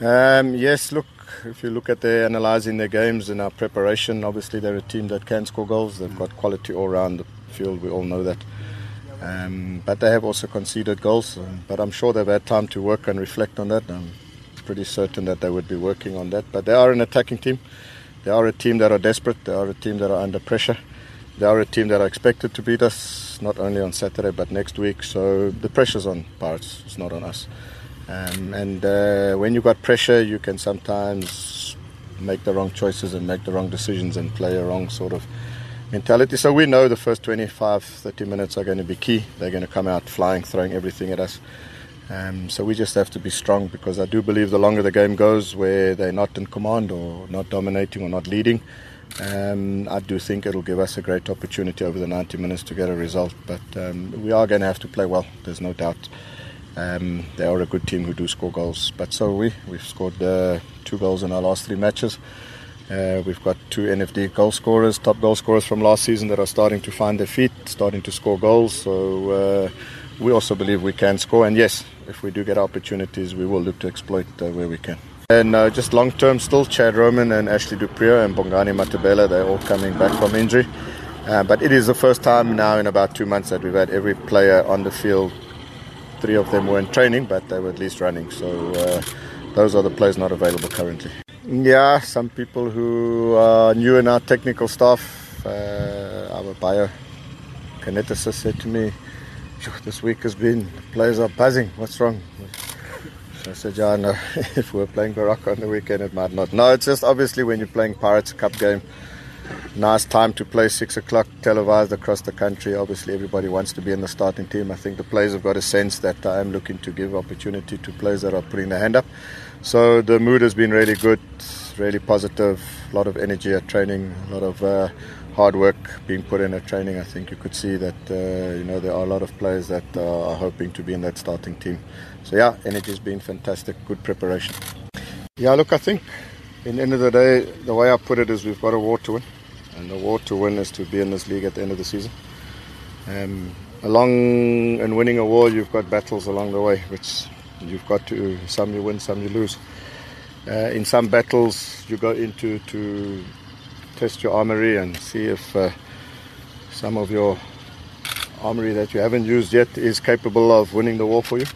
Um, yes, look, if you look at their analysing their games and our preparation, obviously they're a team that can score goals. They've got quality all around the field. We all know that. Um, but they have also conceded goals. Um, but I'm sure they've had time to work and reflect on that. I'm pretty certain that they would be working on that. But they are an attacking team. They are a team that are desperate. They are a team that are under pressure. They are a team that are expected to beat us not only on Saturday but next week. So the pressure's on Pirates. It's not on us. Um, and uh, when you've got pressure, you can sometimes make the wrong choices and make the wrong decisions and play a wrong sort of mentality. So we know the first 25, 30 minutes are going to be key. They're going to come out flying, throwing everything at us. Um, so we just have to be strong because I do believe the longer the game goes, where they're not in command or not dominating or not leading, um, I do think it'll give us a great opportunity over the 90 minutes to get a result. But um, we are going to have to play well. There's no doubt. Um, they are a good team who do score goals, but so we. We've scored uh, two goals in our last three matches. Uh, we've got two NFD goal scorers, top goal scorers from last season that are starting to find their feet, starting to score goals. So uh, we also believe we can score. And yes, if we do get opportunities, we will look to exploit uh, where we can. And uh, just long term, still Chad Roman and Ashley du Preez and Bongani Matabela, they're all coming back from injury. Uh, but it is the first time now in about two months that we've had every player on the field three of them were in training, but they were at least running. So uh, those are the players not available currently. Yeah, some people who are new in our technical staff, uh, our biokineticist said to me, this week has been, players are buzzing, what's wrong? So I said, yeah, if we we're playing Baroka on the weekend, it might not. No, it's just obviously when you're playing Pirates Cup game, nice time to play six o'clock televised across the country. Obviously, everybody wants to be in the starting team. I think the players have got a sense that I am looking to give opportunity to players that are putting their hand up. So the mood has been really good, really positive. A lot of energy at training, a lot of uh, hard work being put in at training. I think you could see that uh, you know there are a lot of players that uh, are hoping to be in that starting team. So yeah, energy has been fantastic. Good preparation. Yeah, look, I think in the end of the day, the way I put it is we've got a war to win, and the war to win is to be in this league at the end of the season. Um, along and winning a war, you've got battles along the way, which you've got to some you win, some you lose. Uh, in some battles, you go into to test your armory and see if uh, some of your armory that you haven't used yet is capable of winning the war for you.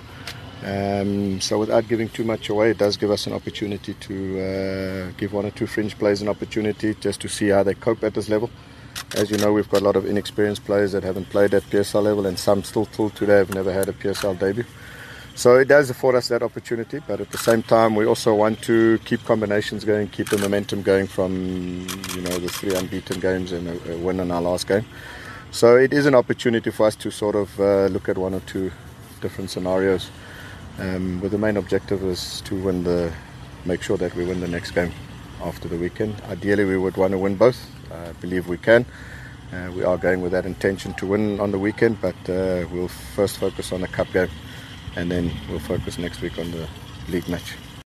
Um, so without giving too much away, it does give us an opportunity to uh, give one or two fringe players an opportunity just to see how they cope at this level. As you know, we've got a lot of inexperienced players that haven't played at PSL level, and some still till today have never had a PSL debut. So it does afford us that opportunity, but at the same time, we also want to keep combinations going, keep the momentum going from you know the three unbeaten games and a, a win in our last game. So it is an opportunity for us to sort of uh, look at one or two different scenarios. Um, but the main objective is to win the, make sure that we win the next game after the weekend. Ideally, we would want to win both. I believe we can. Uh, we are going with that intention to win on the weekend, but uh, we'll first focus on the cup game, and then we'll focus next week on the league match.